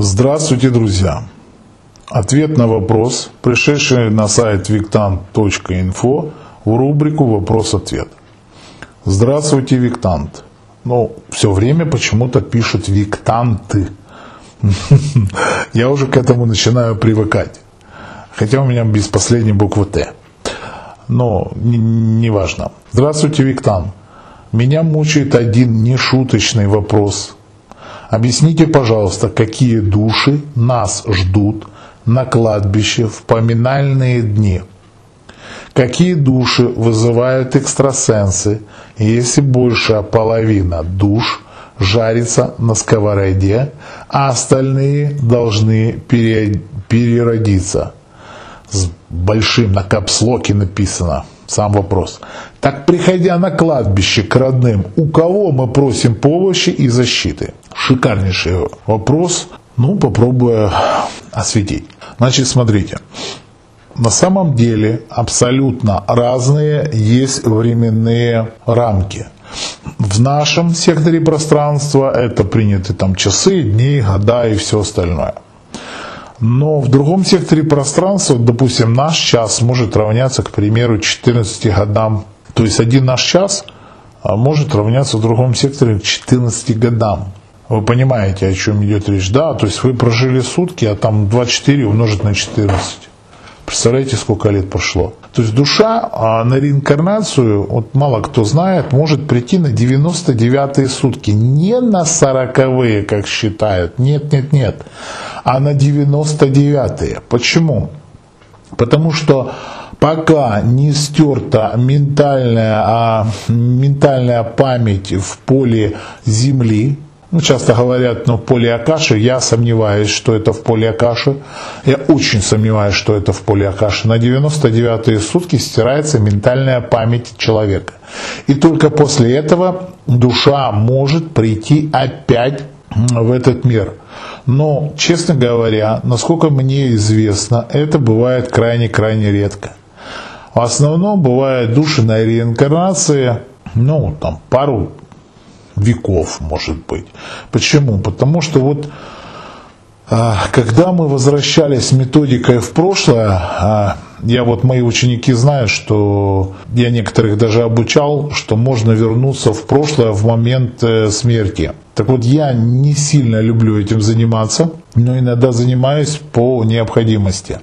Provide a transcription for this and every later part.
Здравствуйте, друзья! Ответ на вопрос, пришедший на сайт виктант.инфо в рубрику «Вопрос-ответ». Здравствуйте, Виктант. Ну, все время почему-то пишут «Виктанты». Я уже к этому начинаю привыкать. Хотя у меня без последней буквы «Т». Но неважно. Не Здравствуйте, Виктан. Меня мучает один нешуточный вопрос. Объясните, пожалуйста, какие души нас ждут на кладбище в поминальные дни? Какие души вызывают экстрасенсы, если большая половина душ жарится на сковороде, а остальные должны переродиться? С большим на капслоке написано – сам вопрос. Так приходя на кладбище к родным, у кого мы просим помощи и защиты? Шикарнейший вопрос. Ну, попробую осветить. Значит, смотрите. На самом деле абсолютно разные есть временные рамки. В нашем секторе пространства это приняты там часы, дни, года и все остальное. Но в другом секторе пространства, допустим, наш час может равняться, к примеру, 14 годам. То есть один наш час а, может равняться в другом секторе 14 годам. Вы понимаете, о чем идет речь? Да, то есть вы прожили сутки, а там 24 умножить на 14. Представляете, сколько лет прошло? То есть душа а, на реинкарнацию, вот мало кто знает, может прийти на 99-е сутки. Не на 40-е, как считают. Нет, нет, нет. А на 99-е. Почему? Потому что пока не стерта ментальная, а, ментальная память в поле Земли, ну, часто говорят, ну, поле Акаши, я сомневаюсь, что это в поле Акаши. Я очень сомневаюсь, что это в поле Акаши. На 99-е сутки стирается ментальная память человека. И только после этого душа может прийти опять в этот мир. Но, честно говоря, насколько мне известно, это бывает крайне-крайне редко. В основном бывают души на реинкарнации, ну, там, пару веков, может быть. Почему? Потому что вот а, когда мы возвращались методикой в прошлое, а, я вот мои ученики знают, что я некоторых даже обучал, что можно вернуться в прошлое в момент э, смерти. Так вот, я не сильно люблю этим заниматься, но иногда занимаюсь по необходимости.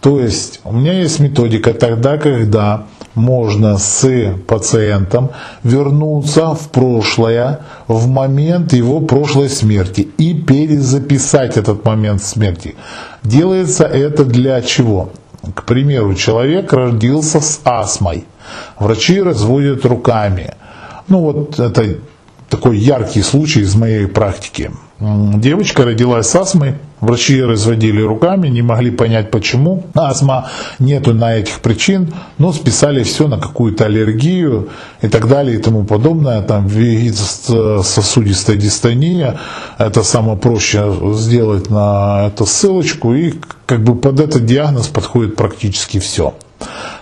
То есть у меня есть методика тогда, когда можно с пациентом вернуться в прошлое в момент его прошлой смерти и перезаписать этот момент смерти. Делается это для чего? К примеру, человек родился с астмой. Врачи разводят руками. Ну вот это такой яркий случай из моей практики. Девочка родилась с астмой, врачи разводили руками, не могли понять почему. Астма нету на этих причин, но списали все на какую-то аллергию и так далее и тому подобное. Там сосудистая дистония, это самое проще сделать на эту ссылочку и как бы под этот диагноз подходит практически все.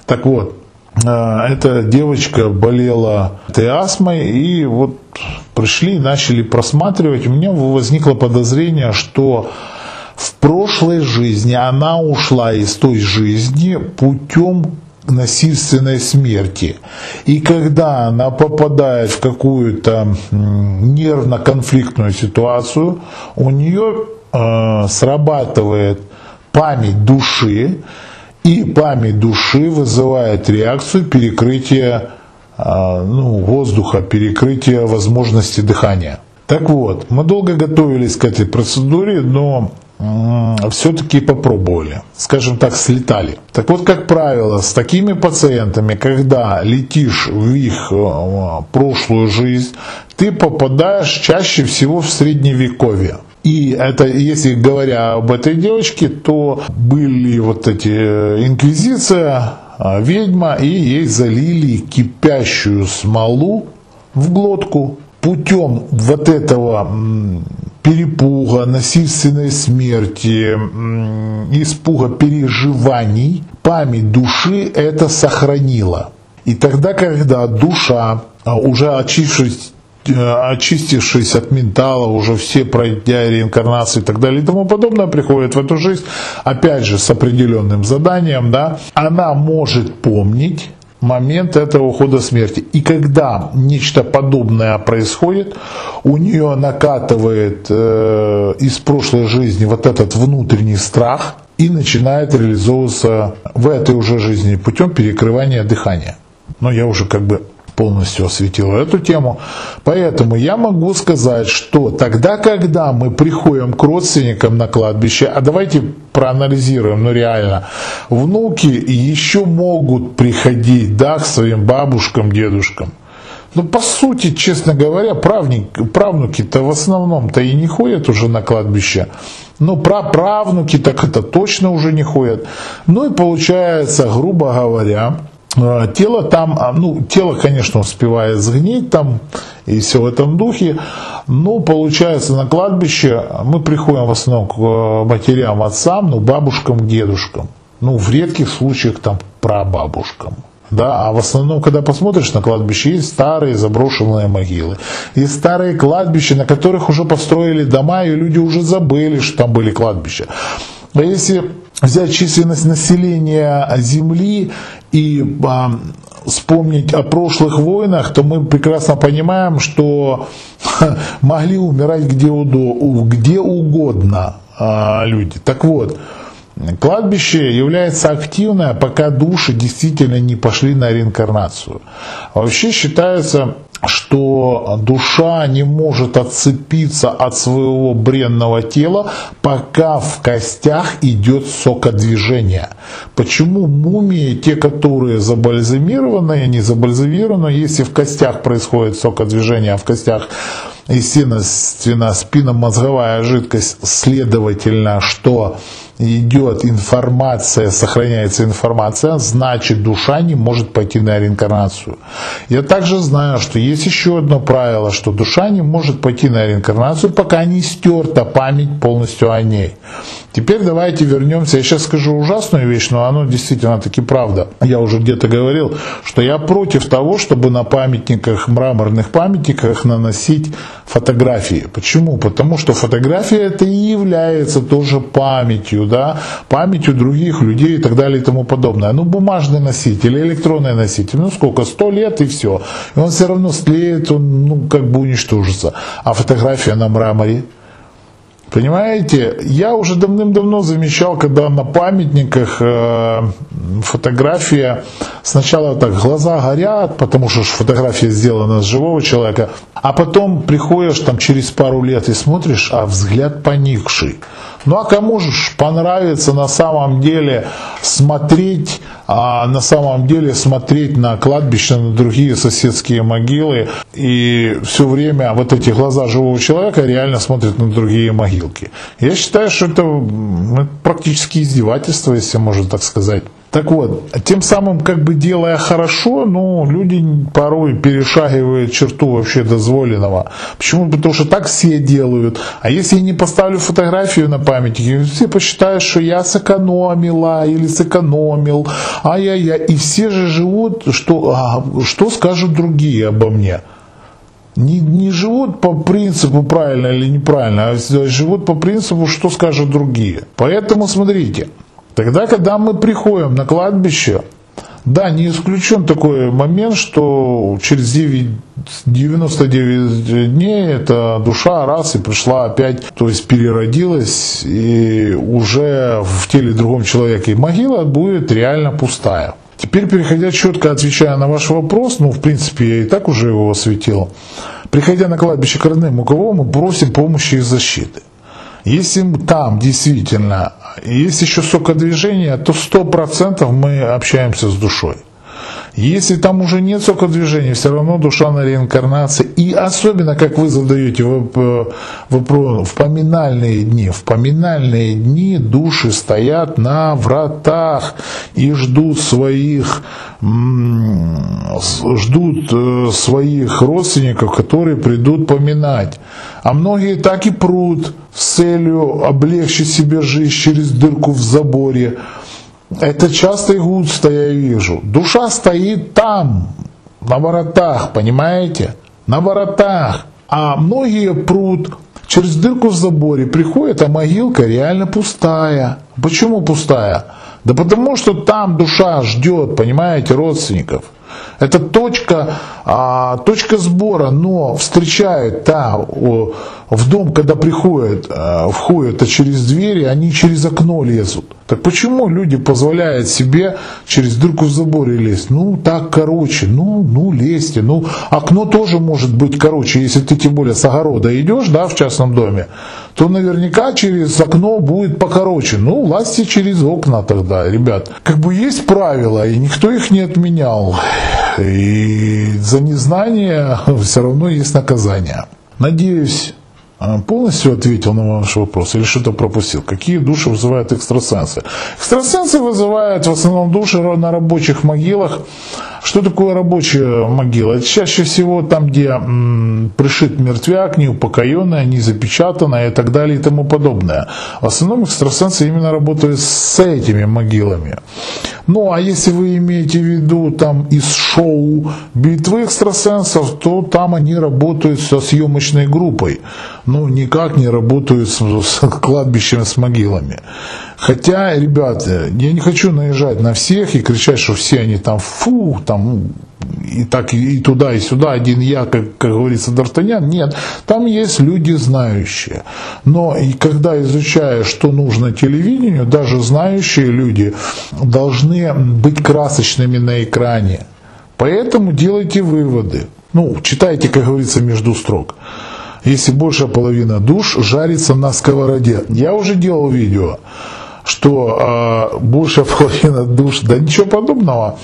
Так вот, эта девочка болела этой астмой, и вот пришли и начали просматривать. У меня возникло подозрение, что в прошлой жизни она ушла из той жизни путем насильственной смерти. И когда она попадает в какую-то нервно-конфликтную ситуацию, у нее э, срабатывает память души, и память души вызывает реакцию перекрытия а, ну, воздуха, перекрытия возможности дыхания. Так вот, мы долго готовились к этой процедуре, но все-таки попробовали, скажем так, слетали. Так вот, как правило, с такими пациентами, когда летишь в их э, прошлую жизнь, ты попадаешь чаще всего в средневековье. И это, если говоря об этой девочке, то были вот эти э, инквизиция, а, ведьма, и ей залили кипящую смолу в глотку путем вот этого перепуга, насильственной смерти, испуга переживаний, память души это сохранила. И тогда, когда душа, а, уже очившись очистившись от ментала, уже все пройдя реинкарнацию и так далее и тому подобное, приходит в эту жизнь, опять же, с определенным заданием, да, она может помнить момент этого ухода смерти. И когда нечто подобное происходит, у нее накатывает э, из прошлой жизни вот этот внутренний страх и начинает реализовываться в этой уже жизни путем перекрывания дыхания. Но я уже как бы полностью осветила эту тему. Поэтому я могу сказать, что тогда, когда мы приходим к родственникам на кладбище, а давайте проанализируем, ну реально, внуки еще могут приходить, да, к своим бабушкам, дедушкам. Ну, по сути, честно говоря, правник, правнуки-то в основном-то и не ходят уже на кладбище. Ну, правнуки так это точно уже не ходят. Ну и получается, грубо говоря, тело там, а, ну, тело, конечно, успевает сгнить там и все в этом духе, но получается на кладбище мы приходим в основном к э, матерям, отцам, ну, бабушкам, дедушкам, ну, в редких случаях там прабабушкам. Да, а в основном, когда посмотришь на кладбище, есть старые заброшенные могилы. Есть старые кладбища, на которых уже построили дома, и люди уже забыли, что там были кладбища. А если взять численность населения Земли и а, вспомнить о прошлых войнах, то мы прекрасно понимаем, что могли умирать где, где угодно а, люди. Так вот, Кладбище является активное, пока души действительно не пошли на реинкарнацию. Вообще считается, что душа не может отцепиться от своего бренного тела, пока в костях идет сокодвижение. Почему мумии, те, которые забальзамированы, не забальзамированы, если в костях происходит сокодвижение, а в костях естественно, спинномозговая жидкость, следовательно, что идет информация, сохраняется информация, значит душа не может пойти на реинкарнацию. Я также знаю, что есть еще одно правило, что душа не может пойти на реинкарнацию, пока не стерта память полностью о ней. Теперь давайте вернемся. Я сейчас скажу ужасную вещь, но оно действительно таки правда. Я уже где-то говорил, что я против того, чтобы на памятниках, мраморных памятниках наносить фотографии. Почему? Потому что фотография это и является тоже памятью, да, памятью других людей и так далее и тому подобное. Ну, бумажный носитель, электронный носитель, ну сколько, сто лет и все. И он все равно стлеет, он, ну, как бы уничтожится. А фотография на мраморе, Понимаете, я уже давным-давно замечал, когда на памятниках э, фотография сначала так глаза горят, потому что фотография сделана с живого человека, а потом приходишь там через пару лет и смотришь, а взгляд поникший. Ну а кому же понравится на самом деле смотреть, а на самом деле смотреть на кладбище, на другие соседские могилы и все время вот эти глаза живого человека реально смотрят на другие могилки. Я считаю, что это практически издевательство, если можно так сказать. Так вот, тем самым, как бы делая хорошо, но люди порой перешагивают черту вообще дозволенного. Почему? Потому что так все делают. А если я не поставлю фотографию на памятнике, все посчитают, что я сэкономила или сэкономил. Ай-яй-яй. И все же живут, что, а, что скажут другие обо мне не, не живут по принципу правильно или неправильно, а живут по принципу, что скажут другие. Поэтому смотрите, Тогда, когда мы приходим на кладбище, да, не исключен такой момент, что через 9, 99 дней эта душа раз и пришла опять, то есть переродилась, и уже в теле другом человека, и могила будет реально пустая. Теперь, переходя четко отвечая на ваш вопрос, ну, в принципе, я и так уже его осветил, приходя на кладбище к родным, у кого мы просим помощи и защиты. Если там действительно есть еще сокодвижение, то сто процентов мы общаемся с душой. Если там уже нет сокодвижения, все равно душа на реинкарнации. И особенно, как вы задаете вопрос, в поминальные дни. В поминальные дни души стоят на вратах и ждут своих, ждут э, своих родственников, которые придут поминать. А многие так и прут с целью облегчить себе жизнь через дырку в заборе. Это часто и густо я вижу. Душа стоит там, на воротах, понимаете? на воротах. А многие прут через дырку в заборе, приходят, а могилка реально пустая. Почему пустая? Да потому что там душа ждет, понимаете, родственников. Это точка, а, точка сбора, но встречают та, о, в дом, когда приходят, а, входят а через двери, они через окно лезут. Так почему люди позволяют себе через дырку в заборе лезть? Ну, так короче, ну, ну, лезьте. Ну, окно тоже может быть короче, если ты тем более с огорода идешь, да, в частном доме, то наверняка через окно будет покороче. Ну, власти через окна тогда, ребят. Как бы есть правила, и никто их не отменял. И за незнание все равно есть наказание. Надеюсь, полностью ответил на ваш вопрос или что-то пропустил? Какие души вызывают экстрасенсы? Экстрасенсы вызывают в основном души на рабочих могилах. Что такое рабочая могила? Это чаще всего там, где м, пришит мертвяк, неупокоенный, не запечатанный и так далее и тому подобное. В основном экстрасенсы именно работают с этими могилами. Ну, а если вы имеете в виду там из шоу «Битвы экстрасенсов», то там они работают со съемочной группой. Ну, никак не работают с, с кладбищем, с могилами. Хотя, ребята, я не хочу наезжать на всех и кричать, что все они там фу, там и так и туда, и сюда, один я, как, как говорится, Д'Артаньян. Нет, там есть люди знающие. Но и когда изучаешь, что нужно телевидению, даже знающие люди должны быть красочными на экране. Поэтому делайте выводы. Ну, читайте, как говорится, между строк. Если большая половина душ жарится на сковороде. Я уже делал видео что э, большая половина душ, да ничего подобного.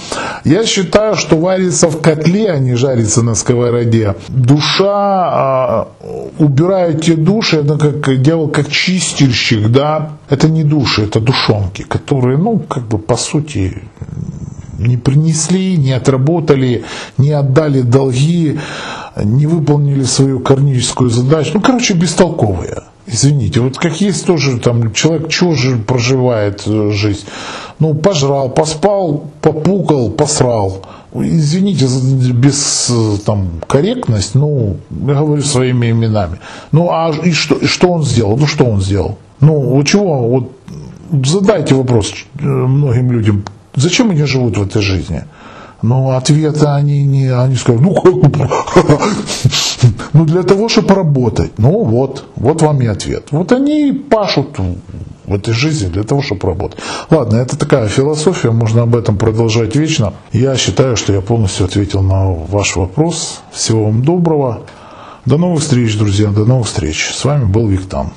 Я считаю, что варится в котле, а не жарится на сковороде. Душа, э, убирают те души, это как делал как чистильщик, да. Это не души, это душонки, которые, ну, как бы по сути не принесли, не отработали, не отдали долги, не выполнили свою кармическую задачу. Ну, короче, бестолковые. Извините, вот как есть тоже там человек, что же проживает э, жизнь? Ну, пожрал, поспал, попукал, посрал. Извините без э, там, корректность, ну, я говорю своими именами. Ну, а и что, и что он сделал? Ну, что он сделал? Ну, вот чего? Вот задайте вопрос э, многим людям, зачем они живут в этой жизни? Но ответа они не, они скажут, ну ну для того, чтобы работать. Ну вот, вот вам и ответ. Вот они пашут в этой жизни для того, чтобы работать. Ладно, это такая философия, можно об этом продолжать вечно. Я считаю, что я полностью ответил на ваш вопрос. Всего вам доброго. До новых встреч, друзья, до новых встреч. С вами был Виктан.